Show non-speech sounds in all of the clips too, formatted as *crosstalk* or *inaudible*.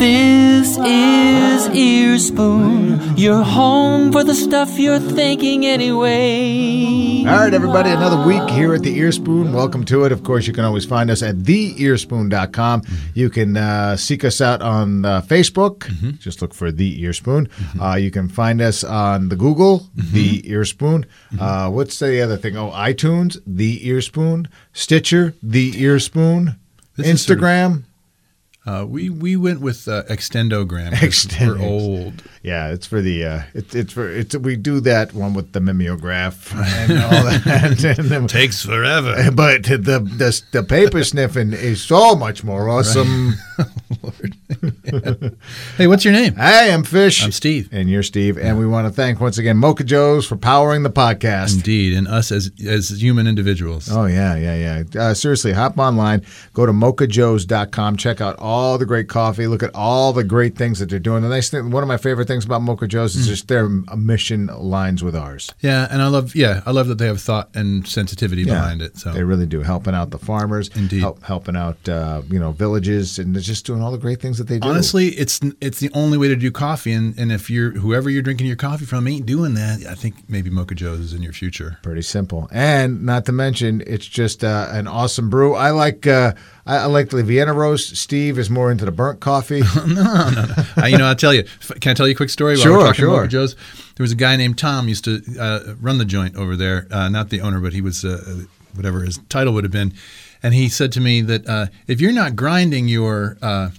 This is Ear Spoon, your home for the stuff you're thinking anyway. All right, everybody, another week here at the Earspoon. Welcome to it. Of course, you can always find us at theearspoon.com. You can uh, seek us out on uh, Facebook. Just look for The Earspoon. Uh, you can find us on the Google, The Earspoon. Uh, what's the other thing? Oh, iTunes, The Earspoon. Stitcher, The Earspoon. This is sort of- Instagram. Uh, we we went with uh, extendogram. 'cause Extendo. We're old. Yeah, it's for the uh, it's it's for it's we do that one with the mimeograph *laughs* and all that. *laughs* and then- Takes forever. *laughs* But the the, the paper sniffing is so much more awesome. Hey, what's your name? Hey, I'm Fish. I'm Steve. And you're Steve. And we want to thank once again Mocha Joe's for powering the podcast. Indeed, and us as as human individuals. Oh, yeah, yeah, yeah. Uh, seriously, hop online, go to mochajoes.com, check out all the great coffee, look at all the great things that they're doing. The nice thing, one of my favorite things about Mocha Joe's Mm. is just their mission lines with ours. Yeah, and I love yeah, I love that they have thought and sensitivity behind it. So They really do, helping out the farmers, Indeed. help, helping out uh, you know villages, and they're just doing all the great things that they do. honestly, it's it's the only way to do coffee. And, and if you're whoever you're drinking your coffee from ain't doing that, I think maybe Mocha Joe's is in your future. Pretty simple, and not to mention, it's just uh, an awesome brew. I like uh, I, I like the Vienna roast. Steve is more into the burnt coffee. *laughs* No, no, I, you know, I'll tell you. Can I tell you a quick story? While Sure, we're talking sure. Mocha Joe's. There was a guy named Tom used to uh, run the joint over there. Uh, not the owner, but he was uh, whatever his title would have been. And he said to me that uh, if you're not grinding your uh,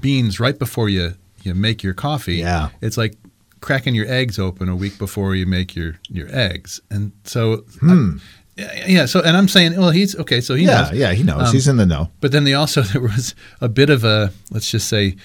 beans right before you you make your coffee, Yeah. it's like cracking your eggs open a week before you make your your eggs. And so. yeah, yeah. So, and I'm saying, well, he's okay. So he yeah, knows. yeah, he knows. Um, He's in the know. But then they also *laughs* there was a bit of a let's just say,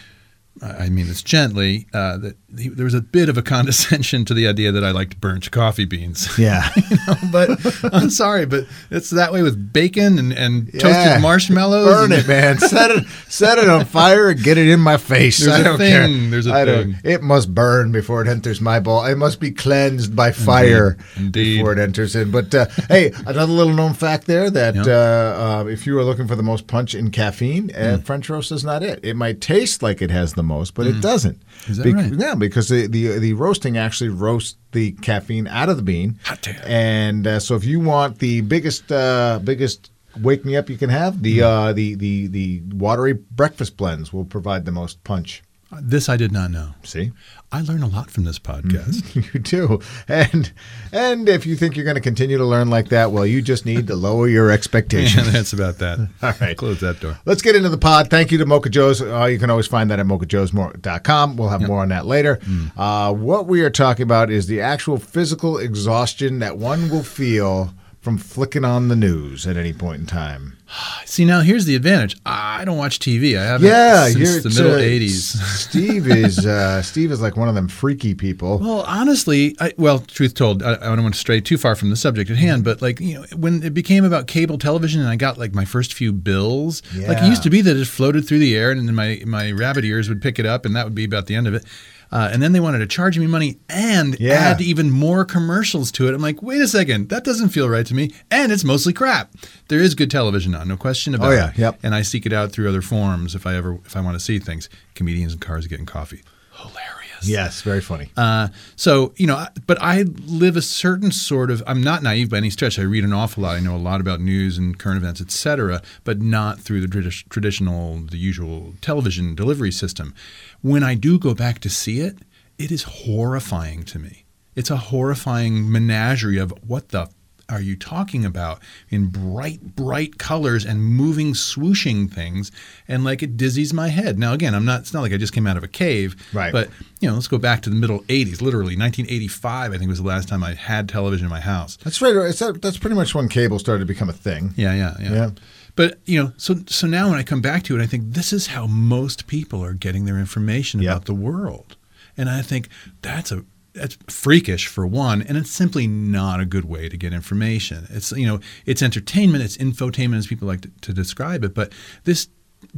I mean this gently uh, that he, there was a bit of a condescension to the idea that I liked burnt coffee beans. *laughs* Yeah, you know, but I'm sorry, but it's that way with bacon and, and Yeah. toasted marshmallows. burn it, man. Set it, set it on fire and get it in my face. There's I a don't thing, care. there's a I don't- thing. It must burn before it enters my bowl. It must be cleansed by fire Indeed. before it enters in. But uh, hey, another little known fact there that Yeah. uh, uh, if you are looking for the most punch in caffeine, uh, Mm. French roast is not it. It might taste like it has the most, but it doesn't. Mm. Is that right? Yeah, because the, the the roasting actually roasts the caffeine out of the bean. Hot damn. And uh, so if you want the biggest uh, biggest wake me up you can have, the uh, the the the watery breakfast blends will provide the most punch. This I did not know. See, I learn a lot from this podcast. *laughs* you do, and and if you think you're going to continue to learn like that, well, you just need to lower your yeah, expectations. that's about that. *laughs* All right. close that door. Let's get into the pod. Thank you to Mocha Joe's. Uh, you can always find that at mochajoes.com. We'll have more on that later. Mm. Uh, what we are talking about is the actual physical exhaustion that one will feel from flicking on the news at any point in time. *sighs* See now, here's the advantage. I don't watch TV. I haven't Yeah, since the middle uh, '80s. *laughs* Steve is uh, Steve is like one of them freaky people. Well, honestly, I, well, truth told, I, I don't want to stray too far from the subject at hand, but like you know, when it became about cable television, and I got like my first few bills, like it used to be that it floated through the air, and then my my rabbit ears would pick it up, and that would be about the end of it. Uh, and then they wanted to charge me money and Yeah. add even more commercials to it. I'm like, wait a second, that doesn't feel right to me. And it's mostly crap. There is good television on, no question about Oh, yeah, it. yep. And I seek it out through other forms if I ever if I want to see things. Comedians and cars getting coffee, hilarious. Yes, very funny. Uh, so you know, but I live a certain sort of. I'm not naive by any stretch. I read an awful lot. I know a lot about news and current events, etc., but not through the tradi- traditional, the usual television delivery system. When I do go back to see it, it is horrifying to me. It's a horrifying menagerie of what the are you talking about in bright, bright colors and moving, swooshing things, and like it dizzies my head. Now, again, I'm not. It's not like I just came out of a cave, Right. But you know, let's go back to the middle '80s. Literally, 1985, I think was the last time I had television in my house. That's right. That, that's pretty much when cable started to become a thing. Yeah, yeah, yeah. Yeah. But you know, so so now when I come back to it, I think this is how most people are getting their information Yeah. about the world, and I think that's a that's freakish for one, and it's simply not a good way to get information. It's you know, it's entertainment, it's infotainment, as people like to, to describe it, but this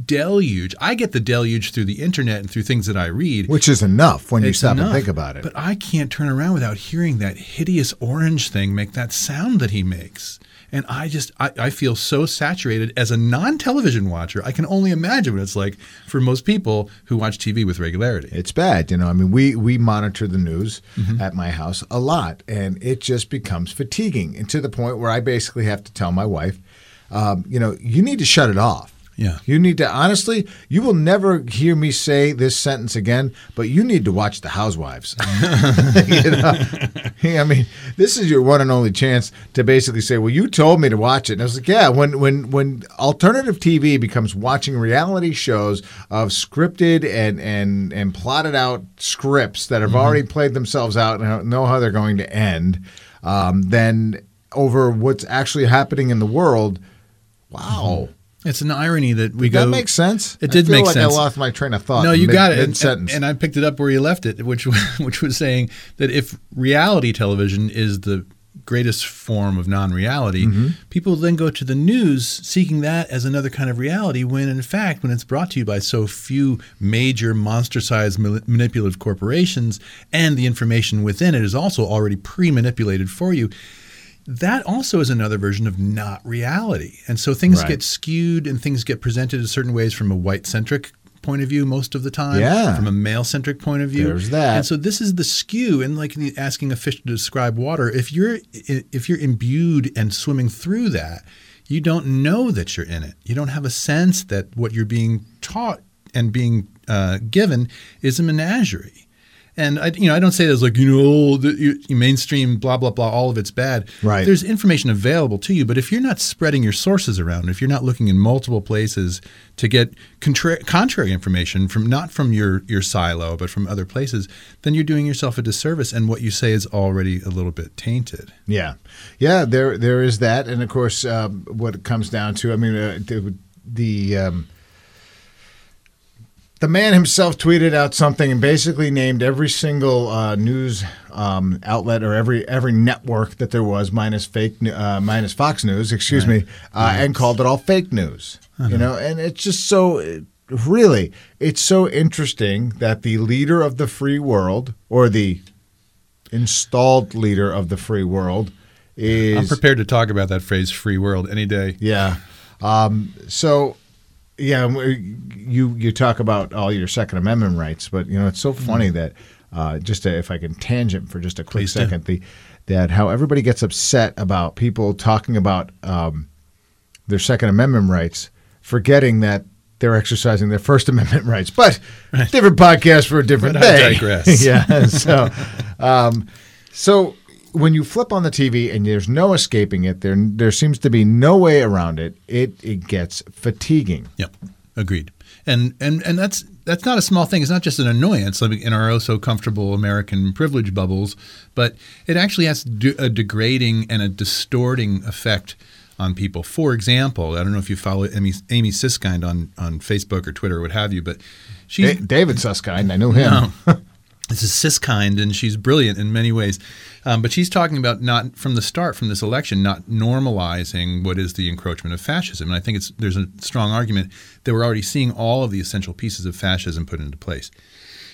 deluge. I get the deluge through the internet and through things that I read. Which is enough when you stop enough. and think about it. But I can't turn around without hearing that hideous orange thing make that sound that he makes. And I just, I, I feel so saturated as a non television watcher. I can only imagine what it's like for most people who watch TV with regularity. It's bad, you know. I mean, we we monitor the news Mm-hmm. at my house a lot, and it just becomes fatiguing, and to the point where I basically have to tell my wife, um, you know, you need to shut it off. Yeah. You need to honestly. You will never hear me say this sentence again, but you need to watch The Housewives. *laughs* you know, *laughs* I mean, this is your one and only chance to basically say, "Well, you told me to watch it." And I was like, "Yeah." When when when alternative TV becomes watching reality shows of scripted and and and plotted out scripts that have already played themselves out and know how they're going to end, um, then over what's actually happening in the world, wow. It's an irony that we Did go. that make sense? It did I feel make like sense. I lost my train of thought. No, you mid, got it. Mid sentence. and, and I picked it up where you left it, *laughs* which which was saying that if reality television is the greatest form of non-reality, Mm-hmm. people then go to the news seeking that as another kind of reality. When in fact, when it's brought to you by so few major monster-sized manipulative corporations, and the information within it is also already pre-manipulated for you. That also is another version of not reality. And so things Right. get skewed and things get presented in certain ways from a white centric point of view most of the time. Yeah. From a male centric point of view. There's that. And so this is the skew. And like asking a fish to describe water, if you're if you're imbued and swimming through that, you don't know that you're in it. You don't have a sense that what you're being taught and being uh, given is a menagerie. And I, you know, I don't say this like you know, oh, the, you mainstream, blah blah blah, all of it's bad. Right. There's information available to you, but if you're not spreading your sources around, if you're not looking in multiple places to get contra- contrary information from not from your your silo, but from other places, then you're doing yourself a disservice, and what you say is already a little bit tainted. Yeah, yeah. There, there is that, and of course, um, what it comes down to. I mean, uh, the the, um, the man himself tweeted out something and basically named every single uh, news um, outlet or every every network that there was, minus fake, uh, minus Fox News, excuse me, uh, and called it all fake news. You know, and it's just so. Really, it's so interesting that the leader of the free world, or the installed leader of the free world is I'm prepared to talk about that phrase "free world" any day. yeah. Um, so yeah, you you talk about all your Second Amendment rights, but you know it's so funny that uh, just to, if I can tangent for just a quick Please do. second, the that how everybody gets upset about people talking about um, their Second Amendment rights, forgetting that they're exercising their First *laughs* Amendment rights. But different podcast for a different But I day. digress. *laughs* yeah. So, *laughs* um, so when you flip on the TV and there's no escaping it, there there seems to be no way around it. It it gets fatiguing. Yep, agreed. And and and that's that's not a small thing. It's not just an annoyance in our oh so comfortable American privilege bubbles, but it actually has a degrading and a distorting effect on people. For example, I don't know if you follow Amy, Amy Siskind on on Facebook or Twitter or what have you, but she's Da- David Susskind, I knew him. no. *laughs* This is Siskind, and she's brilliant in many ways. Um, but she's talking about not from the start, from this election, not normalizing what is the encroachment of fascism. And I think it's there's a strong argument that we're already seeing all of the essential pieces of fascism put into place.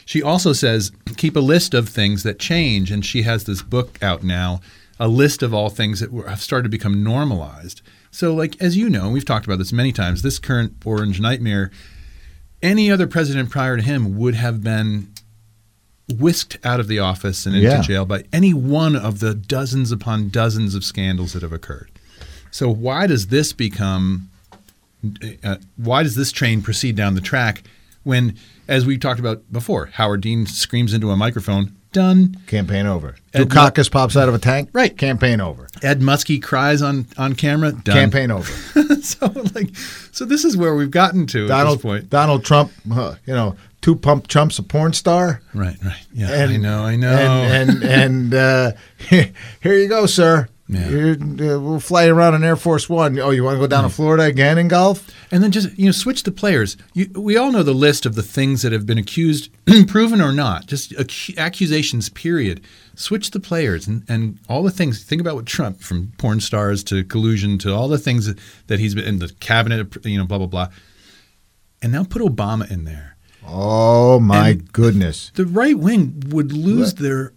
She also says keep a list of things that change, and she has this book out now, a list of all things that have started to become normalized. So, like as you know, we've talked about this many times, this current orange nightmare, any other president prior to him would have been whisked out of the office and into Yeah. jail by any one of the dozens upon dozens of scandals that have occurred. So why does this become? Uh, why does this train proceed down the track when, as we talked about before, Howard Dean screams into a microphone, "Done." Campaign over. Ed Dukakis pops out of a tank. Right. Campaign over. Ed Muskie cries on on camera, "Done." Campaign over. *laughs* so like, so this is where we've gotten to at Donald this point. Donald Trump, uh, you know, two pump chumps a porn star. Right, right. Yeah, And, I know, I know. And and, *laughs* and uh, *laughs* here you go, sir. Yeah. Uh, we'll fly around on Air Force One. Oh, you want to go down to Florida again in golf? And then just you know switch the players. You, we all know the list of the things that have been accused, *clears throat* proven or not, just ac- accusations. Period. Switch the players and, and all the things. Think about what Trump, from porn stars to collusion to all the things that, that he's been in the cabinet. You know, blah blah blah. and now put Obama in there. Oh my And- goodness, The right wing would lose their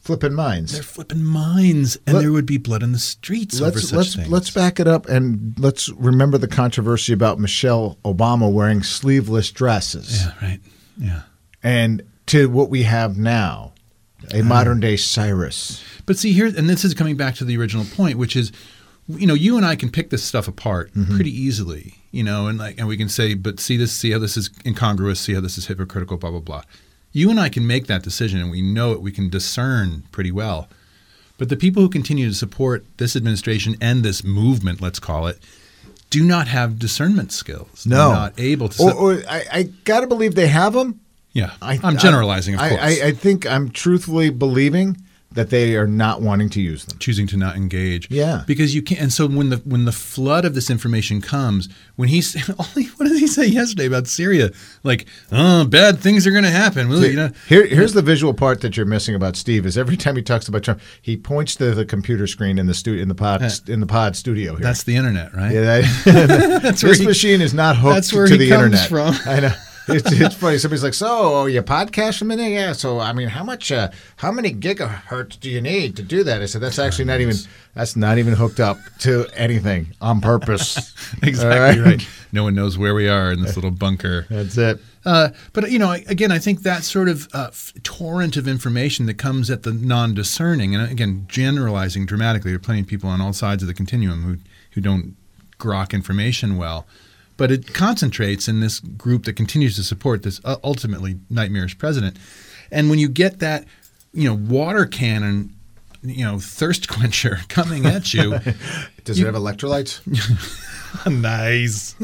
flipping minds. their flipping minds, and Let- there would be blood in the streets let's such let's things. let's back it up and let's remember the controversy about Michelle Obama wearing sleeveless dresses Yeah, right. Yeah. and to what we have now, a uh-huh. modern day Cyrus. But see here, and this is coming back to the original point, which is, you know, you and I can pick this stuff apart Mm-hmm. pretty easily, you know, and like, and we can say, but see this, see how this is incongruous, see how this is hypocritical, blah blah blah. You and I can make that decision, and we know it. We can discern pretty well. But the people who continue to support this administration and this movement, let's call it, do not have discernment skills. No, They're not able to. Or, or I, I got to believe they have them. yeah, I, I'm generalizing, of I. I, I think I'm truthfully believing that they are not wanting to use them. choosing to not engage. Yeah. because you can't. And so when the when the flood of this information comes, when he's *laughs* only what did he say yesterday about Syria? Like, oh, bad things are going to happen. Well, you know, Here, here's the visual part that you're missing about Steve. Is every time he talks about Trump, he points to the computer screen in the stu- in the pod in the pod studio here. that's the internet, right? Yeah, that, *laughs* *laughs* That's where this he- machine is not hooked that's where to he the comes internet. from. I know. It's, it's funny. Somebody's like, "So, oh, you podcast from in there? Yeah. So, I mean, how much, uh, how many gigahertz do you need to do that?" I said, "That's actually not even, that's not even hooked up to anything on purpose." *laughs* exactly right. No one knows where we are in this little bunker. That's it. Uh, but you know, again, I think that sort of uh, f- torrent of information that comes at the non-discerning, and again, generalizing dramatically, there are plenty of people on all sides of the continuum who who don't grok information well. But it concentrates in this group that continues to support this uh, ultimately nightmarish president. And when you get that, you know, water cannon, you know, thirst *laughs* quencher coming at you, *laughs* Does it have electrolytes? *laughs* nice,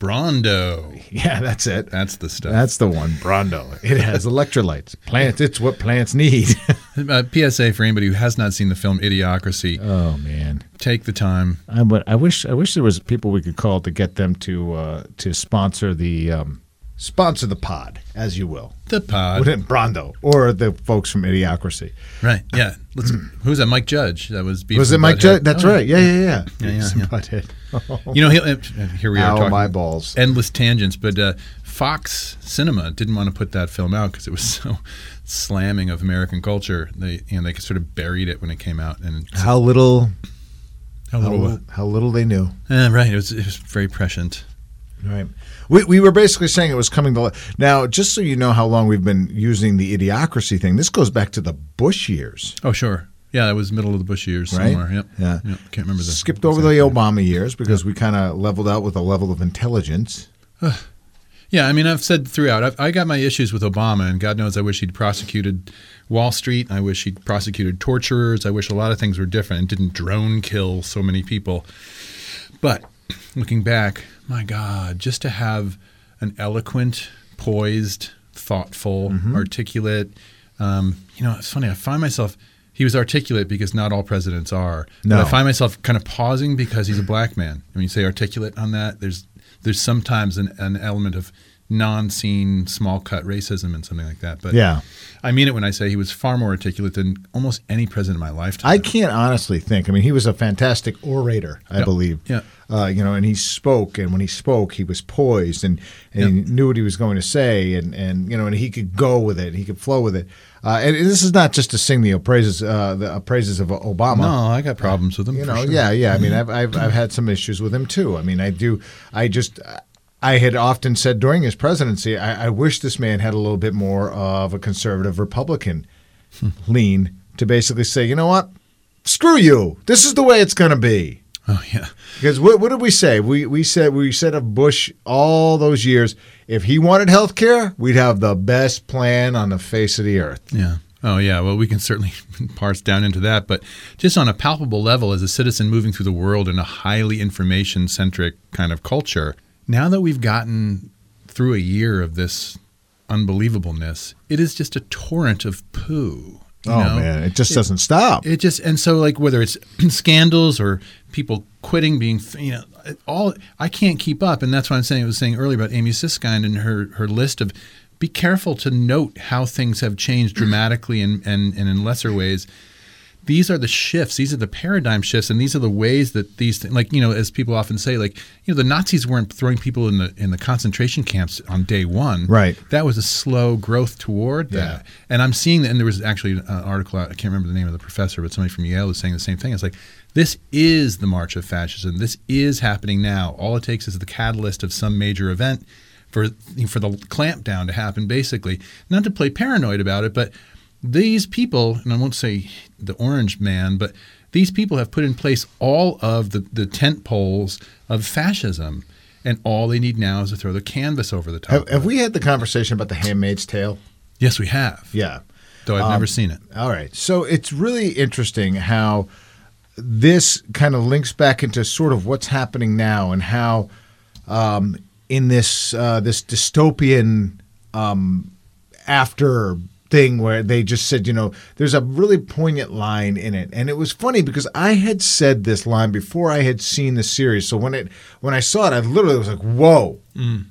Brawndo. yeah, that's it. That's the stuff. That's the one, Brawndo. It has electrolytes. Plants. It's what plants need. Uh, PSA for anybody who has not seen the film Idiocracy, oh man. take the time. I would. I wish. I wish there was people we could call to get them to uh, to sponsor the um, sponsor the pod, as you will. The pod. Wouldn't Brawndo or the folks from Idiocracy? Right. Yeah. Let's. Who's that? Mike Judge. That was. Beavis Was it Mike Judge? That's Oh, right. Yeah, yeah, yeah. Yeah, yeah, and yeah. Butthead. *laughs* You know, uh, here we are Ow, talking my balls. endless tangents, but uh, Fox Cinema didn't want to put that film out because it was *laughs* so slamming of American culture. They you know they sort of buried it when it came out, and How little, how how, little. li- how little they knew. Eh, right. It was, it was very prescient. Right. We, we were basically saying it was coming to now. Just so you know how long we've been using the idiocracy thing. This goes back to the Bush years. Oh, sure. Yeah, it was middle of the Bush years Right? somewhere. Yep. Yeah. Yep. Can't remember the Skipped over the Obama years because we kind of leveled out with a level of intelligence. Yeah, I mean, I've said throughout, I've, I got my issues with Obama, and God knows I wish he'd prosecuted Wall Street. I wish he'd prosecuted torturers. I wish a lot of things were different and didn't drone kill so many people. But looking back, my God, just to have an eloquent, poised, thoughtful, Mm-hmm. articulate, um, you know, it's funny. I find myself. He was articulate because not all presidents are. No. But I find myself kind of pausing because he's a black man. When you say articulate on that, there's there's sometimes an, an element of non-seen small cut racism and something like that. But Yeah. I mean it when I say he was far more articulate than almost any president in my lifetime. I can't honestly think. I mean, he was a fantastic orator, I Yeah. believe. Yeah. Uh, you know, and he spoke, and when he spoke, he was poised, and, and he knew what he was going to say, and, and you know, and he could go with it, he could flow with it. Uh, and this is not just to sing the praises, uh, the praises of Obama. no, I got problems with him. You know, sure. yeah, yeah. I mean, I've, I've I've had some issues with him too. I mean, I do. I just. I had often said during his presidency, I, I wish this man had a little bit more of a conservative Republican hmm. lean to basically say, you know what, screw you. This is the way it's going to be. Oh yeah. Because what, what did we say? We we said we said of Bush all those years, if he wanted health care, we'd have the best plan on the face of the earth. Yeah. Oh, yeah. Well, we can certainly *laughs* parse down into that. But just on a palpable level, as a citizen moving through the world in a highly information centric kind of culture, now that we've gotten through a year of this unbelievableness, it is just a torrent of poo. oh know? man, it just doesn't stop. It just and so like whether it's *clears throat* scandals or people quitting, being you know all I can't keep up, and that's what I'm saying. I was saying earlier about Amy Siskind and her her list of be careful to note how things have changed dramatically and and, and in lesser ways. These are the shifts, these are the paradigm shifts, and these are the ways that these, th- like you know, as people often say, like you know, the Nazis weren't throwing people in the in the concentration camps on day one. Right. That was a slow growth toward Yeah. that. And I'm seeing that, and there was actually an uh, article, I can't remember the name of the professor, but somebody from Yale was saying the same thing. It's like, this is the march of fascism. This is happening now. All it takes is the catalyst of some major event for, for the clampdown to happen, basically. Not to play paranoid about it, but these people, and I won't say the orange man, but these people have put in place all of the, the tent poles of fascism. And all they need now is to throw the canvas over the top. Have, have we had the conversation about the Handmaid's Tale? Yes, we have. Yeah. Though I've never seen it. All right. So it's really interesting how this kind of links back into sort of what's happening now and how um, in this uh, this dystopian um, after thing where they just said, you know, there's a really poignant line in it. And it was funny because I had said this line before I had seen the series. So when it when I saw it, I literally was like, whoa. Mm.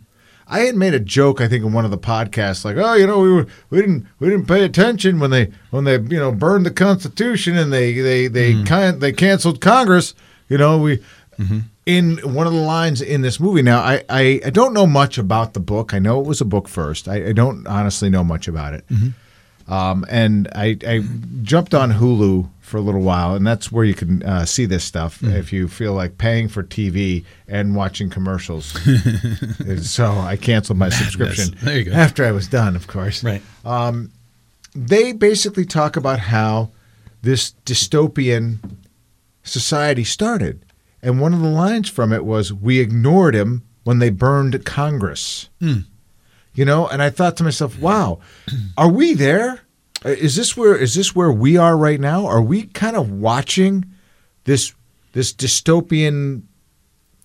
I had made a joke, I think, in one of the podcasts, like, "Oh, you know, we were we didn't we didn't pay attention when they when they you know burned the Constitution and they they they mm. kind they canceled Congress." You know, we mm-hmm. in one of the lines in this movie. Now, I, I I don't know much about the book. I know it was a book first. I, I don't honestly know much about it. Mm-hmm. Um, and I, I jumped on Hulu for a little while, and that's where you can uh, see this stuff if you feel like paying for TV and watching commercials. *laughs* And so I canceled my subscription There you go. after I was done, of course. Right. They basically talk about how this dystopian society started. And one of the lines from it was, We ignored him when they burned Congress. You know, and I thought to myself, wow, are we there? Uh, this where is this where we are right now? Are we kind of watching this this dystopian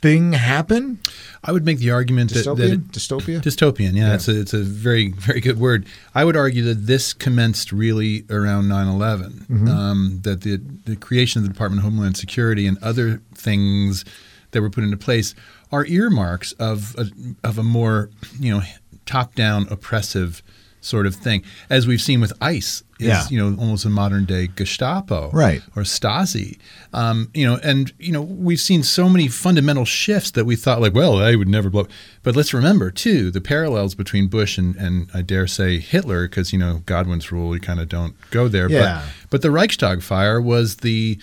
thing happen? I would make the argument that, that Dystopia? dystopian, yeah, It's, a, it's a very, very good word. I would argue that this commenced really around 9 11, um, that the, the creation of the Department of Homeland Security and other things that were put into place are earmarks of a, of a more, you know, top down oppressive sort of thing, as we've seen with ICE. Is, Yeah. you know, almost a modern day Gestapo, Right. or Stasi. Um, you know, and you know, we've seen so many fundamental shifts that we thought like, well, I would never blow. But let's remember too the parallels between Bush and, and I dare say Hitler, because you know Godwin's rule, you kind of don't go there. Yeah. But but the Reichstag fire was the,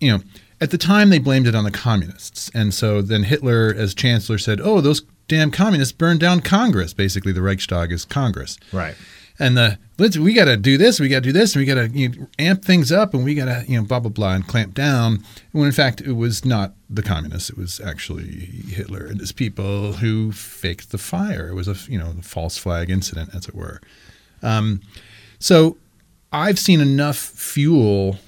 you know. At the time, they blamed it on the communists, and so then Hitler, as chancellor, said, "Oh, those damn communists burned down Congress." Basically, the Reichstag is Congress, Right. and the let's we got to do this, we got to do this, and we got to you know, amp things up, and we got to you know blah blah blah and clamp down. When in fact it was not the communists; it was actually Hitler and his people who faked the fire. It was a you know false flag incident, as it were. Um, so I've seen enough fuel.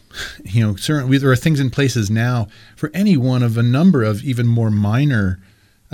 You know, certainly there are things in places now for any one of a number of even more minor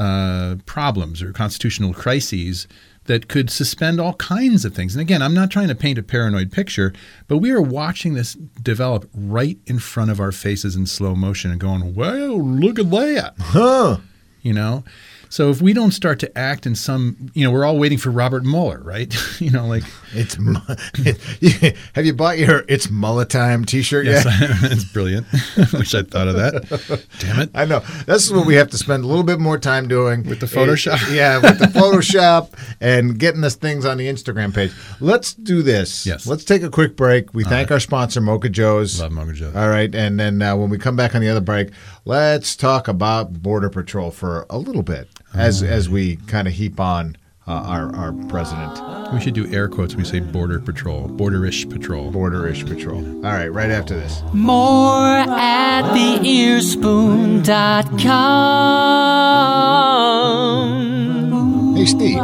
uh, problems or constitutional crises that could suspend all kinds of things. And again, I'm not trying to paint a paranoid picture, but we are watching this develop right in front of our faces in slow motion and going, "Well, look at that." Huh. You know, so if we don't start to act in some, you know, we're all waiting for Robert Mueller, right? *laughs* you know, like It's *laughs* have you bought your "It's Mueller Time" T-shirt yet? yes, yet? *laughs* it's brilliant. Wish I'd thought of that. Damn it. I know. That's what we have to spend a little bit more time doing With the Photoshop? Eh, Yeah, with the Photoshop and getting us things on the Instagram page. Let's do this. Yes. Let's take a quick break. We thank our sponsor, Mocha Joe's. Love Mocha Joe's. All right, and then uh, when we come back on the other break, let's talk about Border Patrol for a little bit as as we kind of heap on uh, our our president, We should do air quotes when we say border patrol, borderish patrol. Borderish Patrol. All right, right after this. More at theearspoon.com. Hey, Steve.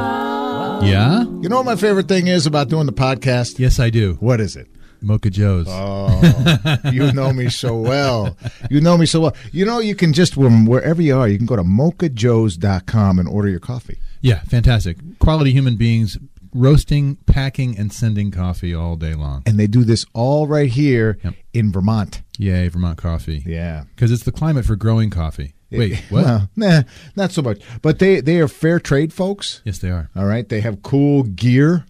Yeah? You know what my favorite thing is about doing the podcast? Yes, I do. What is it? Mocha Joe's. Oh, you know me so well. You know me so well. You know, you can just, from wherever you are, you can go to mochajoes.com and order your coffee. Yeah, fantastic. Quality human beings roasting, packing, and sending coffee all day long. And they do this all right here Yep. in Vermont. Yay, Vermont coffee. Yeah. Because it's the climate for growing coffee. Wait, what? Well, nah, not so much. But they, they are fair trade folks. yes, they are. All right. They have cool gear.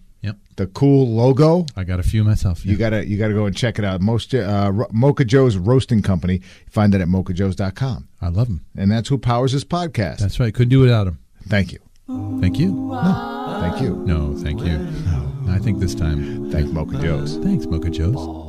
Yep. the cool logo. I got a few myself. You gotta you gotta go and check it out. Most uh, Mocha Joe's Roasting Company. Find it at mochajoes.com. I love them. and that's who powers this podcast. That's right. Couldn't do without them. Thank you, Thank you. No. thank you, No, thank you. No, I think this time. thank Mocha Joe's. Thanks, Mocha Joe's.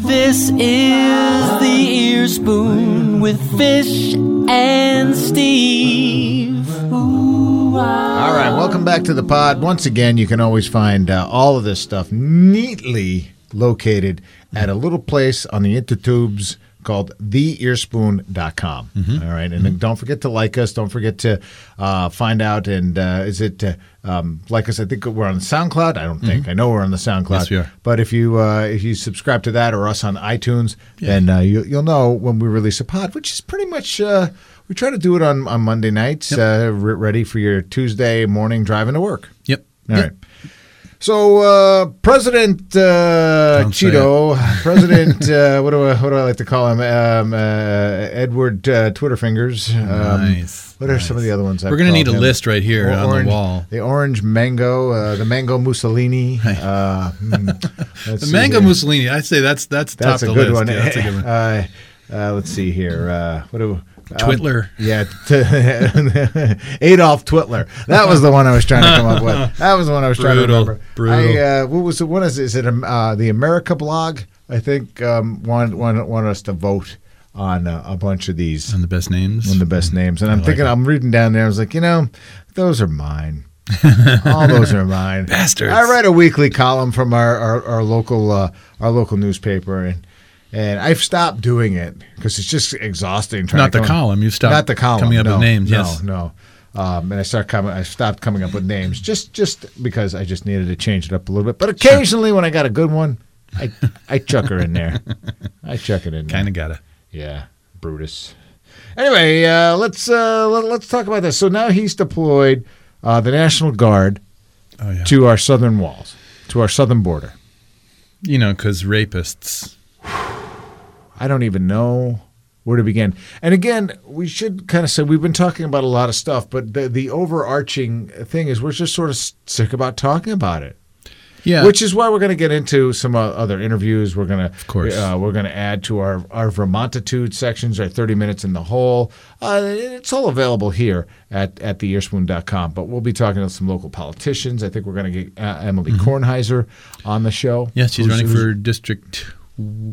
This is the ear spoon with Fish and Steve. Ooh, All right, welcome back to the pod. Once again, you can always find uh, all of this stuff neatly located at a little place on the intertubes called theearspoon.com. All right, and then don't forget to like us. Don't forget to uh, find out. And uh, is it uh, um, like us? I think we're on SoundCloud. I don't think. I know we're on the SoundCloud. Yes, we are. But if you uh, if you subscribe to that or us on iTunes, then uh, you, you'll know when we release a pod, which is pretty much. We try to do it on, on Monday nights, uh, re- ready for your Tuesday morning driving to work. Yep. All Yep. right. So uh, President uh, Cheeto, *laughs* President, uh, what do I what do I like to call him? Um, uh, Edward uh, Twitter Fingers. Um, Nice, What are some of the other ones? I've We're gonna need a him? list right here Or- on orange- the wall. The orange mango, uh, the mango Mussolini. *laughs* Uh, hmm, The mango here. Mussolini. I'd say that's that's, That's top a of the good list. one. Yeah, that's a good one. *laughs* Uh, uh, let's see here. Uh, what do um, yeah, t- *laughs* Adolf Twitler. That was the one I was trying to come up with. *laughs* That was the one I was trying to Brutal, remember. brutal. I, uh, what was it? What is it? Is it um, uh, the America blog? I think um, wanted, wanted, wanted us to vote on uh, a bunch of these And the best names. on the best names. And I'm like thinking, it. I'm reading down there. I was like, you know, those are mine. *laughs* All those are mine. Bastards. I write a weekly column from our our, our local uh, our local newspaper, and and I've stopped doing it because it's just exhausting. Trying Not the column. You've stopped Not the column. coming up no, with names, No, yes. no. Um, and I start coming. I stopped coming up with names just just because I just needed to change it up a little bit. But occasionally, when I got a good one, I I chuck her in there. I chuck it in. there. Kind of gotta. Yeah, Brutus. Anyway, uh, let's uh, let, let's talk about this. So now he's deployed uh, the National Guard Oh yeah. to our southern walls, to our southern border. You know, because rapists. I don't even know where to begin. And again, we should kind of say we've been talking about a lot of stuff, but the, the overarching thing is we're just sort of sick about talking about it. Yeah. Which is why we're going to get into some uh, other interviews. We're going to, of course. uh, we're going to add to our our Vermontitude sections, our thirty minutes in the hole. Uh, it's all available here at at theearspoon.com. But we'll be talking to some local politicians. I think we're going to get uh, Emily Kornheiser on the show. Mm-hmm. yes, she's Who's- running who's- for District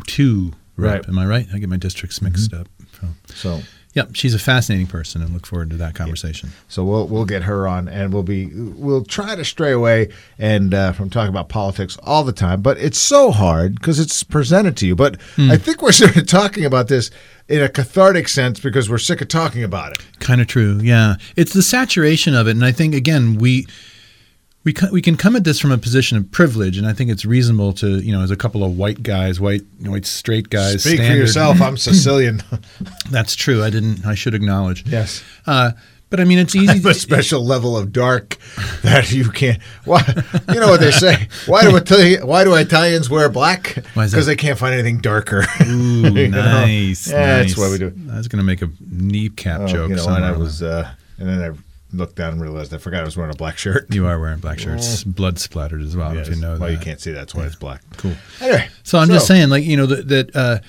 Two. Rep. Right. Mm-hmm. Am I right? I get my districts mixed up. So. So Yep, she's a fascinating person, and look forward to that conversation. So we'll we'll get her on, and we'll be we'll try to stray away and uh, from talking about politics all the time. But it's so hard because it's presented to you. But I think we're *laughs* sort of talking about this in a cathartic sense because we're sick of talking about it. Kind of true, yeah. It's the saturation of it, and I think again we we can, we can come at this from a position of privilege, and I think it's reasonable to you know as a couple of white guys, white white straight guys. Speak for yourself. I'm *laughs* Sicilian. *laughs* That's true. I didn't. I should acknowledge. yes. Uh, but I mean, it's easy. *laughs* have a special level of dark that you can't. Why? You know what they say? Why do Italian, Why do Italians wear black? Why is that? Because they can't find anything darker. Ooh, nice. Yeah, nice. that's why we do it. I was going to make a kneecap Oh, joke. you know, and. I was, uh, and then I looked down and realized I forgot I was wearing a black shirt. You are wearing black shirts, blood splattered as well. If you know well, that. you can't see that's why it's black. Cool. Anyway, So I'm just saying, like you know, that that uh,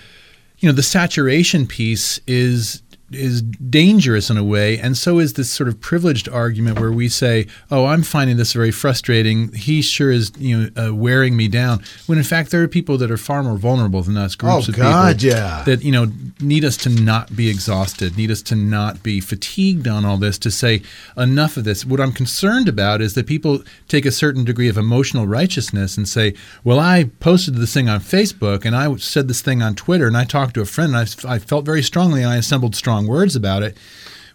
you know the saturation piece is is dangerous in a way, and so is this sort of privileged argument where we say, "Oh, I'm finding this very frustrating. He sure is, you know, uh, wearing me down." When in fact, there are people that are far more vulnerable than us. Groups Oh, of God, people yeah. that you know need us to not be exhausted, need us to not be fatigued on all this. To say enough of this. What I'm concerned about is that people take a certain degree of emotional righteousness and say, "Well, I posted this thing on Facebook, and I said this thing on Twitter, and I talked to a friend, and I, I felt very strongly, and I assembled strong words about it."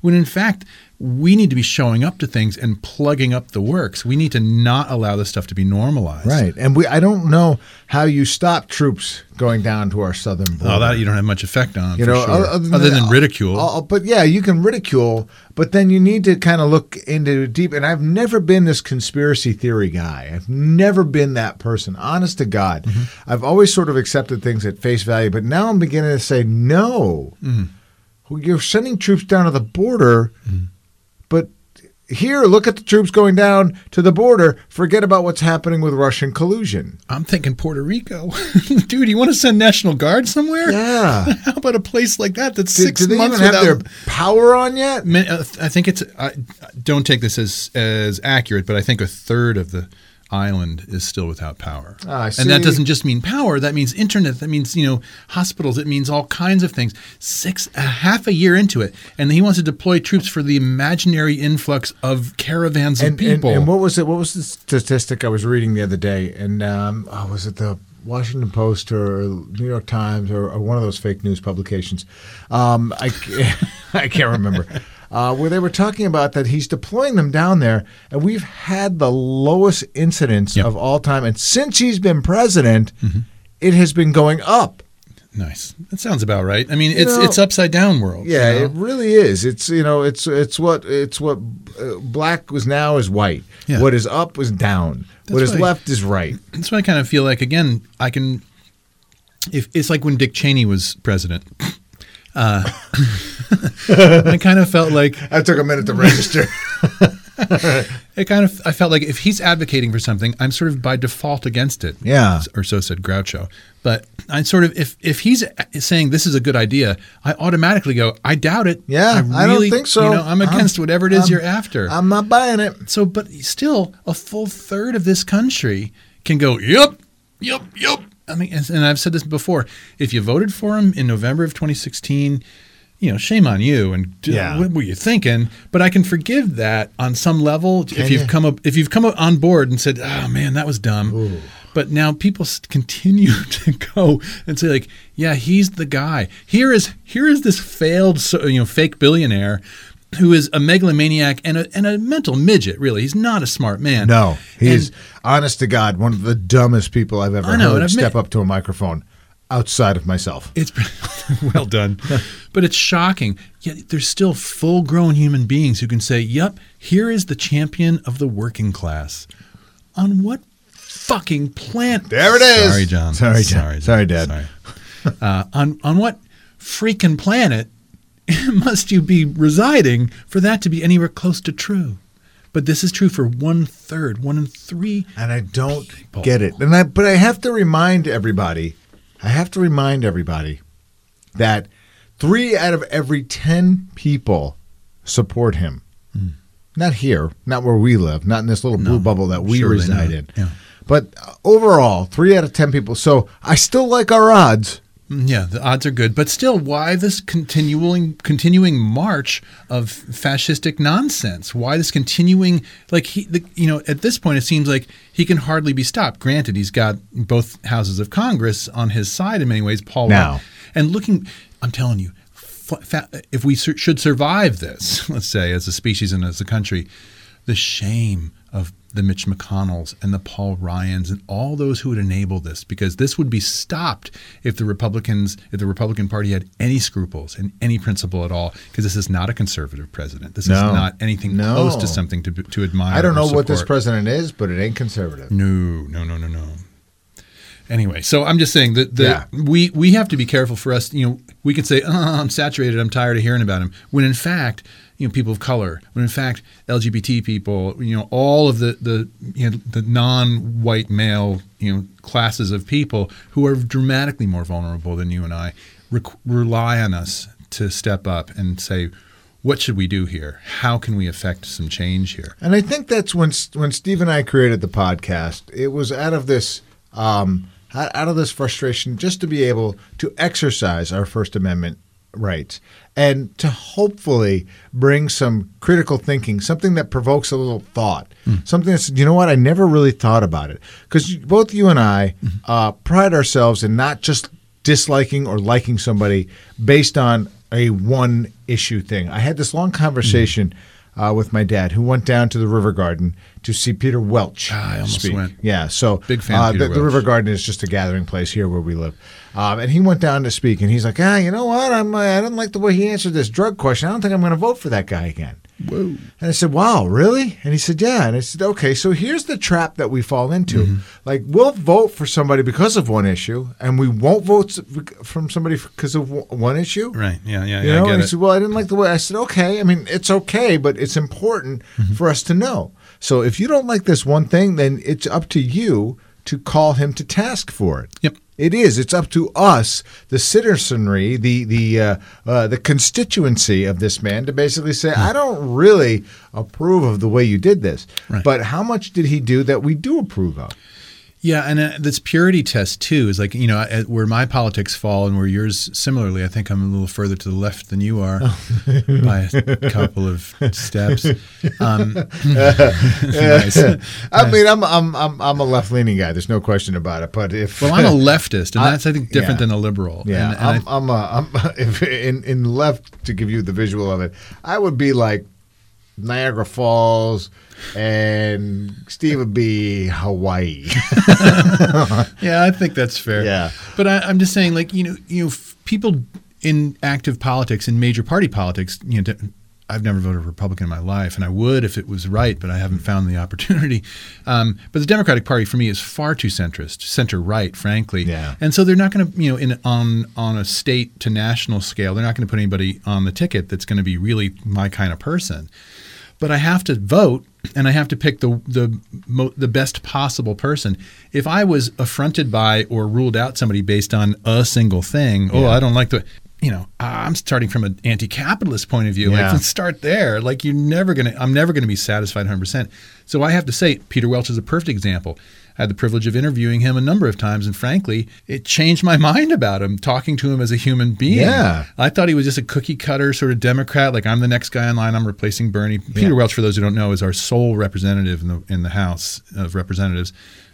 When in fact, we need to be showing up to things and plugging up the works. We need to not allow this stuff to be normalized. right, and we I don't know how you stop troops going down to our southern border. Oh, that you don't have much effect on, you for know, sure. other other than ridicule. Uh, but yeah, you can ridicule, but then you need to kind of look into deep. And I've never been this conspiracy theory guy. I've never been that person. Honest to God, Mm-hmm. I've always sort of accepted things at face value. But now I'm beginning to say no. Mm-hmm. Well, You're sending troops down to the border, but here, look at the troops going down to the border. Forget about what's happening with Russian collusion. I'm thinking Puerto Rico. *laughs* Dude, you want to send National Guard somewhere? Yeah. *laughs* How about a place like that that's Do, six do they months even have without their power on yet? Uh, I think it's. I don't take this as as accurate, but I think a third of the island is still without power. Ah, and that doesn't just mean power. That means internet. That means you know hospitals. It means all kinds of things. Six a half a year into it, and he wants to deploy troops for the imaginary influx of caravans of And, and, people. and what was it? What was the statistic I was reading the other day? And um, oh, was it the Washington Post or New York Times or, or one of those fake news publications? Um, I *laughs* I can't remember. Uh, where they were talking about that he's deploying them down there, and we've had the lowest incidence Yep. of all time. And since he's been president, Mm-hmm. it has been going up. nice. That sounds about right. I mean, it's know- it's upside down world. you Yeah, know? it really is. It's you know, it's it's what it's what uh, black was now is white. Yeah. What is up was down. what is left is right. That's why I kind of feel like again I can. If it's like when Dick Cheney was president, uh, *coughs* I kind of felt like I took a minute to register. *laughs* it kind of I felt like if he's advocating for something, I'm sort of by default against it. Yeah. or so said Groucho. But I sort of if if he's saying this is a good idea, I automatically go, I doubt it. Yeah, I don't think so. You know, I'm against I'm- whatever it is you're after. I'm not buying it. So, but still, a full third of this country can go, yep, yep, yep. I mean, and, I've said this before. If you voted for him in November of 2016, you know, shame on you. And Yeah. what were you thinking? But I can forgive that on some level if you? you've come up if you've come up on board and said, "Oh man, that was dumb." But now people continue *laughs* to go and say, like, "Yeah, he's the guy." Here is here is this failed, so- you know, fake billionaire who is a megalomaniac and a, and a mental midget. Really, he's not a smart man. No, he's, And- honest to God one of the dumbest people I've ever know, heard step met- up to a microphone outside of myself. It's *laughs* well done, but it's shocking. Yet there's still full-grown human beings who can say, "Yep, here is the champion of the working class." On what fucking planet? There it is. Sorry, John. Sorry, John. Sorry, Dad. Sorry. Uh, on on what freaking planet *laughs* must you be residing for that to be anywhere close to true? But this is true for one third, one in three. and I don't get it. And I, but I have to remind everybody, I have to remind everybody that three out of every ten people support him. Hmm. Not here, not where we live, not in this little blue bubble that we reside in. Yeah. But overall, three out of ten people. So I still like our odds. Yeah, the odds are good, but still, why this continuing continuing march of fascistic nonsense? Why this continuing like he, the, you know, at this point it seems like he can hardly be stopped. Granted, he's got both houses of Congress on his side in many ways. Paul Now. And looking, I'm telling you, if we should survive this, *laughs* let's say as a species and as a country, the shame of the Mitch McConnells and the Paul Ryans and all those who would enable this, because this would be stopped if the Republicans, if the Republican Party had any scruples and any principle at all, because this is not a conservative president. This is not anything No. close to something to to admire. I don't know what this president is, but it ain't conservative. No, no, no, no, no. Anyway, so I'm just saying that the, Yeah. we we have to be careful for us. You know, we can say, oh, "I'm saturated. I'm tired of hearing about him," when in fact, you know, people of color, when in fact, LGBT people, you know, all of the the you know the non-white male you know classes of people who are dramatically more vulnerable than you and I rely on us to step up and say. What should we do here? How can we affect some change here? And I think that's when when Steve and I created the podcast. It was out of this um, out of this frustration just to be able to exercise our First Amendment rights and to hopefully bring some critical thinking, something that provokes a little thought, hmm. something that's you know what I never really thought about it. Because both you and I hmm. uh, pride ourselves in not just disliking or liking somebody based on a one issue thing. I had this long hmm. conversation uh, with my dad who went down to the River Garden to see Peter Welch. Ah, I almost speak. went. Yeah, so Big fan of uh, Peter the, the River Garden is just a gathering place here where we live. Um, and he went down to speak, and he's like, "Ah, you know what? I'm uh, I didn't like the way he answered this drug question. I don't think I'm going to vote for that guy again." Whoa. And I said, "Wow, really?" And he said, "Yeah." And I said, "Okay, so here's the trap that we fall into. Mm-hmm. Like, we'll vote for somebody because of one issue, and we won't vote from somebody because of one issue." Right. Yeah. Yeah. You yeah know, I and he it. said, "Well, I didn't like the way." I said, "Okay, I mean, it's okay, but it's important Mm-hmm. for us to know. So if you don't like this one thing, then it's up to you to call him to task for it." Yep. It is. It's up to us, the citizenry, the the uh, uh, the constituency of this man, to basically say, "I don't really approve of the way you did this." Right. But how much did he do that we do approve of? Yeah, and uh, this purity test too is like you know where my politics fall and where yours similarly. I think I'm a little further to the left than you are by a couple of steps. Um, *laughs* *laughs* nice. I mean, I'm I'm I'm I'm a left leaning guy. There's no question about it. But if Well, I'm a leftist, and *laughs* I- that's I think different yeah. than a liberal. Yeah, and, and I- I'm, I'm, a, I'm if in in left to give you the visual of it. I would be like Niagara Falls, and Steve would be Hawaii. *laughs* Yeah, I think that's fair. Yeah. but I, I'm just saying, like you know, you know, f- people in active politics, in major party politics, you know. I've never voted Republican in my life, and I would if it was right, but I haven't found the opportunity. Um, but the Democratic Party for me is far too centrist, center right, frankly. Yeah. And so they're not going to, you know, in on on a state to national scale, they're not going to put anybody on the ticket that's going to be really my kind of person. But I have to vote, and I have to pick the the mo- the best possible person. If I was affronted by or ruled out somebody based on a single thing, oh, I don't like the, you know, I'm starting from an anti-capitalist point of view. Yeah. Like, start there. Like, you're never gonna, I'm never gonna be satisfied 100. percent So I have to say, Peter Welch is a perfect example. I had the privilege of interviewing him a number of times, and frankly, it changed my *laughs* mind about him. Talking to him as a human being, Yeah. I thought he was just a cookie cutter sort of Democrat. Like I'm the next guy in line. I'm replacing Bernie. Peter Welch, for those who don't know, is our sole representative in the in the House of Representatives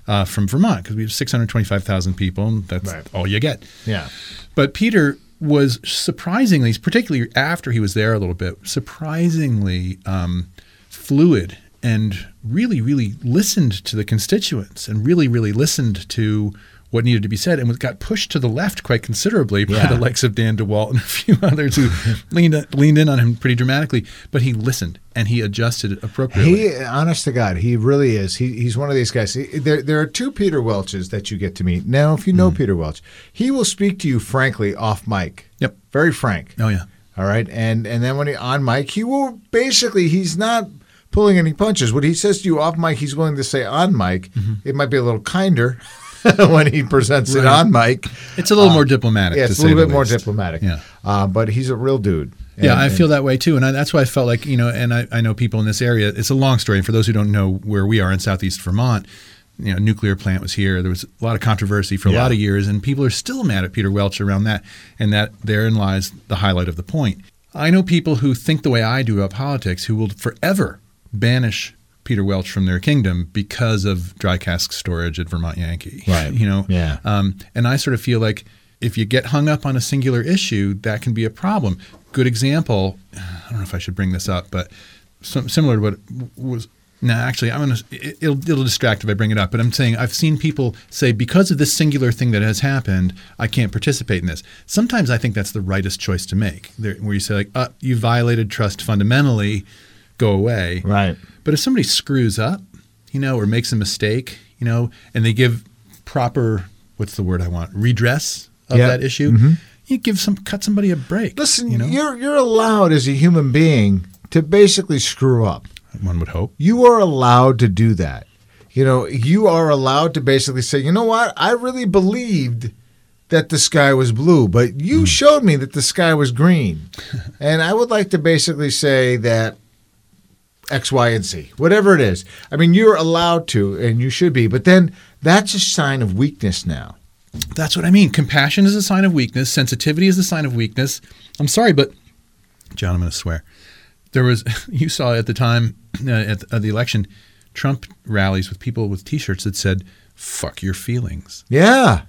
uh, from Vermont because we have 625,000 people, and that's Right. all you get. yeah, But Peter was surprisingly, particularly after he was there a little bit, surprisingly um, fluid and really, really listened to the constituents and really, really listened to what needed to be said and was- got pushed to the left quite considerably by Yeah. the likes of Dan DeWalt and a few *laughs* others who *laughs* leaned leaned in on him pretty dramatically. But he listened and he adjusted appropriately. he honest to God, he really is. He he's one of these guys. He- There there are two Peter Welches that you get to meet. Now, if you know hmm. Peter Welch, he will speak to you frankly off mic. Yep. very frank. oh yeah. All right, and and then when he on mic, he will basically he's not pulling any punches. What he says to you off mic, he's willing to say on mic. Mm-hmm. It might be a little kinder *laughs* *laughs* when he presents it Mm-hmm. On mic. It's a little more diplomatic. Yeah, it's a little bit more least. diplomatic. Yeah. uh, but he's a real dude. Yeah, I and- feel that way too, and I, that's why I felt like you know, and I, I know people in this area. It's a long story, and for those who don't know where we are in Southeast Vermont, you know, nuclear plant was here. There was a lot of controversy for a Yeah. lot of years, and people are still mad at Peter Welch around that, and that therein lies the highlight of the point. I know people who think the way I do about politics, who will forever banish Peter Welch from their kingdom because of dry cask storage at Vermont Yankee. Right. *laughs* You know. Yeah. Um, and I sort of feel like if you get hung up on a singular issue, that can be a problem. Good example. *sighs* I don't know if I should bring this up, but some, similar to what was. No, actually, I'm gonna. it- It'll, it'll distract if I bring it up. But I'm saying I've seen people say because of this singular thing that has happened, I can't participate in this. Sometimes I think that's the rightest choice to make. There, where you say like, uh, "You violated trust fundamentally, go away." right. But if somebody screws up, you know, or makes a mistake, you know, and they give proper what's the word I want redress of Yeah. that issue, mm-hmm. you give some cut somebody a break. Listen, you know, you're you're allowed as a human being to basically screw up. one would hope. You are allowed to do that. You know, you are allowed to basically say, you know what? I really believed that the sky was blue, but you mm. showed me that the sky was green. *laughs* and I would like to basically say that X, Y, and Z, whatever it is. I mean, you're allowed to, and you should be, but then that's a sign of weakness now. That's what I mean. Compassion is a sign of weakness. Sensitivity is a sign of weakness. I'm sorry, but John, I'm going to swear. There was *laughs* you saw at the time *clears throat* uh, at, at the election, Trump rallies with people with T-shirts that said "fuck your feelings." Yeah,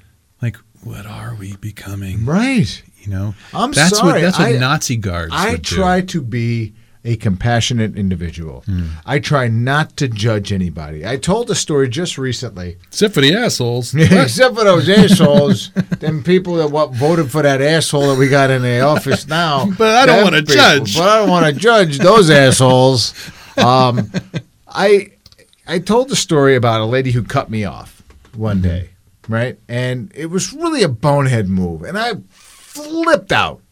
Like, what are we becoming? right. You know, I'm that's sorry. What, that's what I- Nazi guards. I would do. try to be a compassionate individual. Hmm. I try not to judge anybody. I told a story just recently, Except for the assholes. *laughs* except for those assholes, them people that what, voted for that asshole that we got in the office now. *laughs* But I don't wanna judge. But I don't want to judge those assholes. Um, *laughs* I I told the story about a lady who cut me off one day, right? And it was really a bonehead move, and I flipped out.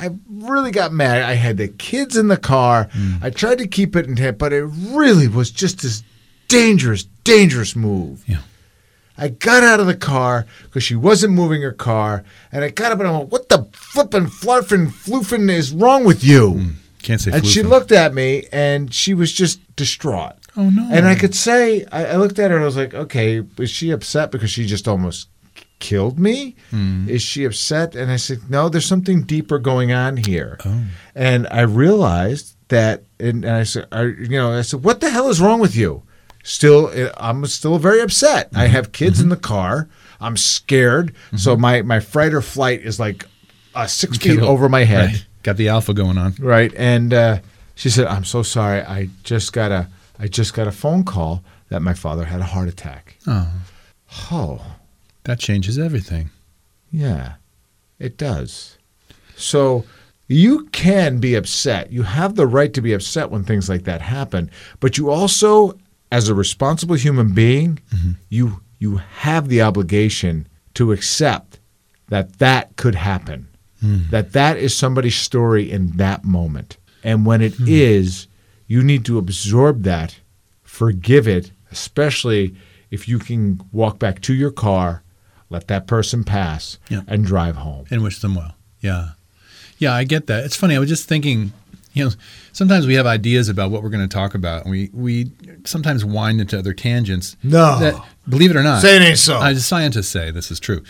I really got mad. I had the kids in the car. Mm. I tried to keep it in hand, but it really was just this dangerous, dangerous move. Yeah. I got out of the car because she wasn't moving her car, and I got up and I went, "What the flippin' fluffin' floofin' is wrong with you?" Mm. Can't say And she looked at me, and she was just distraught. Oh, no. And I could say, I, I looked at her and I was like, "Okay, is she upset because she just almost killed me? Hmm. Is she upset?" And I said, "No, there's something deeper going on here." Oh. And I realized that, and, and I said, I, you know, I said, "What the hell is wrong with you?" Still, I'm still very upset. I Mm-hmm. have kids in the car. I'm scared, so my my fright or flight is like uh, six feet over my head. Right. Got the alpha going on. Right. And uh, she said, "I'm so sorry. I just got a I just got a phone call that my father had a heart attack." Oh, Oh, that changes everything. yeah, it does. So you can be upset. You have the right to be upset when things like that happen, but you also as a responsible human being, mm-hmm. you you have the obligation to accept that that could happen. Hmm. That that is somebody's story in that moment. And when it hmm. is, you need to absorb that, forgive it, especially if you can walk back to your car, let that person pass, Yeah. and drive home. and wish them well. Yeah, yeah, I get that. It's funny. I was just thinking, you know, sometimes we have ideas about what we're going to talk about, and we we sometimes wind into other tangents. No. that, believe it or not, Say it ain't so. Uh, scientists say this is true,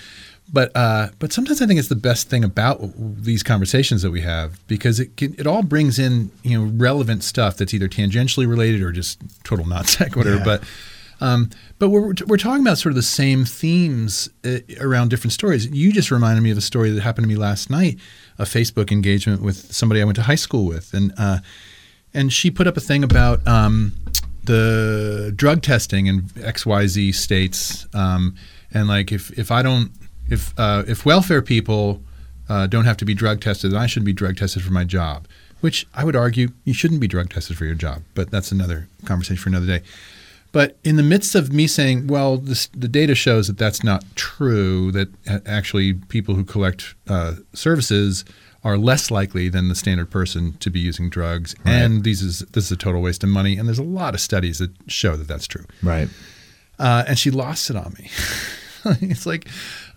but uh, but sometimes I think it's the best thing about these conversations that we have because it can, it all brings in you know relevant stuff that's either tangentially related or just total not sequitur, *laughs* Yeah. but. Um, but we're, we're talking about sort of the same themes uh, around different stories. You just reminded me of a story that happened to me last night, a Facebook engagement with somebody I went to high school with, and uh, and she put up a thing about um, the drug testing in X Y Z states, um, and like if if I don't if uh, if welfare people uh, don't have to be drug tested, then I shouldn't be drug tested for my job. Which I would argue you shouldn't be drug tested for your job, but that's another conversation for another day. But in the midst of me saying, well, this, the data shows that that's not true, that actually people who collect uh, services are less likely than the standard person to be using drugs, and these is this is a total waste of money. And there's a lot of studies that show that that's true. Right. Uh, and she lost it on me. *laughs* it's like,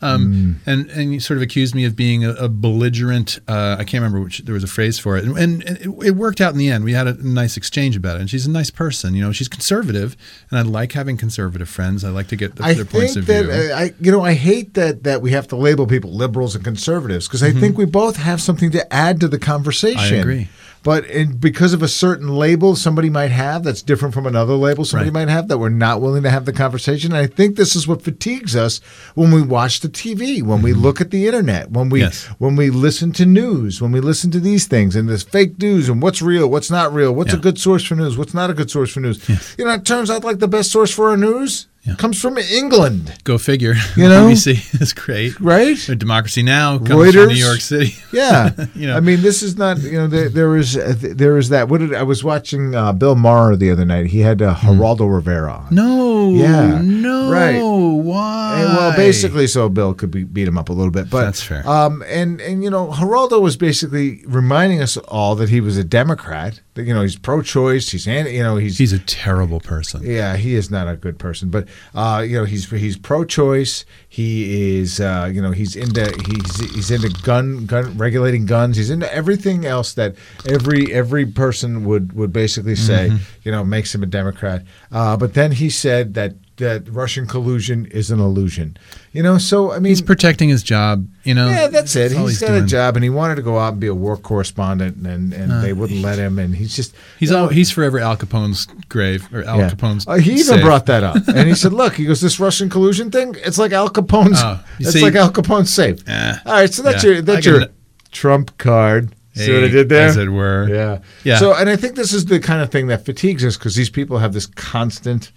um, and and you sort of accused me of being a, a belligerent. Uh, I can't remember which. There was a phrase for it, and, and it, it worked out in the end. We had a nice exchange about it. And she's a nice person. You know, she's conservative, and I like having conservative friends. I like to get the, I their points of that view. uh, I, you know, I hate that that we have to label people liberals and conservatives because I think we both have something to add to the conversation. Mm-hmm. I agree. But in, because of a certain label somebody might have that's different from another label somebody Right. might have that we're not willing to have the conversation. And I think this is what fatigues us when we watch the TV, when we look at the internet, when we Mm-hmm. Yes. when we listen to news, when we listen to these things and this fake news and what's real, what's not real, what's a good source for news, what's not a good source for news. You know, it turns out like the best source for our news Yeah. comes from England. Go figure. You know? *laughs* BBC is *laughs* great. Right? Or Democracy Now comes Reuters. from New York City. *laughs* Yeah, You know. I mean, this is not. You know, there, there is uh, there is that. What did I was watching uh, Bill Maher the other night. He had uh, Geraldo Rivera on. Hmm. No. Yeah. No. Right. Why? And, well, basically, so Bill could be, beat him up a little bit, but That's fair. Um, and and you know, Geraldo was basically reminding us all that he was a Democrat. You know, he's pro-choice. He's you know, he's He's a terrible person. Yeah, he is not a good person, but uh, you know he's he's pro-choice. He is uh, you know he's into he's he's into gun gun regulating guns. He's into everything else that every every person would would basically say you know makes him a Democrat. Uh, but then he said that that Russian collusion is an illusion. You know, so I mean, He's protecting his job. You know. yeah, that's it. all he's got doing. a job, and he wanted to go out and be a war correspondent, and and they wouldn't let him. And he's just He's you know, all, he's forever Al Capone's grave or Al yeah. Capone's. Uh, he even safe. brought that up, and he said, *laughs* "Look, he goes, this Russian collusion thing. It's like Al Capone's. You it's see- like Al Capone's safe. All right, so that's yeah, your that's your can- trump card. See what I did there? As it were. Yeah. Yeah. So, and I think this is the kind of thing that fatigues us because these people have this constant,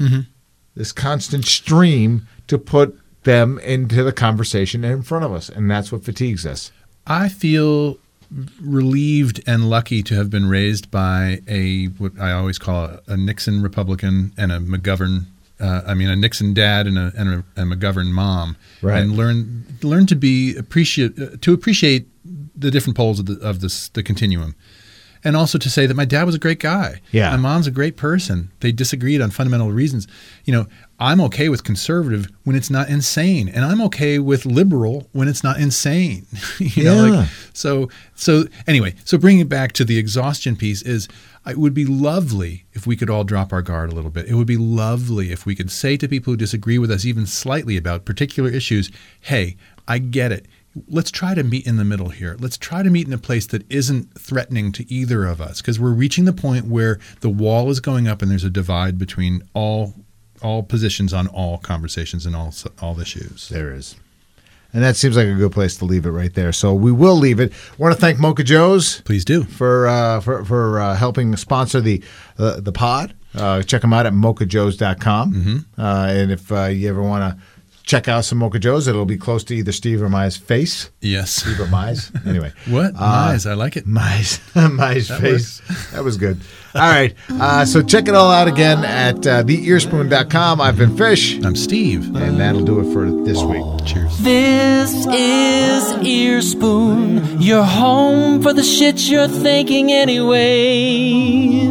Mm-hmm. This constant stream to put them into the conversation in front of us, and that's what fatigues us. I feel relieved and lucky to have been raised by a what I always call a, Nixon Republican and a McGovern. Uh, I mean, a Nixon dad and a, and a, a McGovern mom, Right. and learn learn to be appreciate uh, to appreciate the different poles of the of this the continuum, and also to say that my dad was a great guy. Yeah. my mom's a great person. They disagreed on fundamental reasons. You know, I'm okay with conservative when it's not insane, and I'm okay with liberal when it's not insane. *laughs* you know, Yeah. like so so anyway, so bringing it back to the exhaustion piece is it would be lovely if we could all drop our guard a little bit. It would be lovely if we could say to people who disagree with us even slightly about particular issues, "Hey, I get it. Let's try to meet in the middle here. Let's try to meet in a place that isn't threatening to either of us because we're reaching the point where the wall is going up and there's a divide between all all positions on all conversations and all all issues." There is. And that seems like a good place to leave it right there. So we will leave it. want to thank Mocha Joe's Please do. for uh, for, for uh, helping sponsor the uh, the pod. Uh, check them out at mochajoes.com. Mm-hmm. Uh, and if uh, you ever want to check out some Mocha Joe's, it'll be close to either Steve or Maya's face. Yes. Steve or Maya's. *laughs* Anyway. What? Uh, nice. I like it. Maya's, *laughs* Maya's face. *laughs* That was good. All right. Uh, so check it all out again at uh, theearspoon.com. I've been Fish. I'm Steve. And that'll do it for this week. Cheers. This is Earspoon, your home for the shit you're thinking anyway.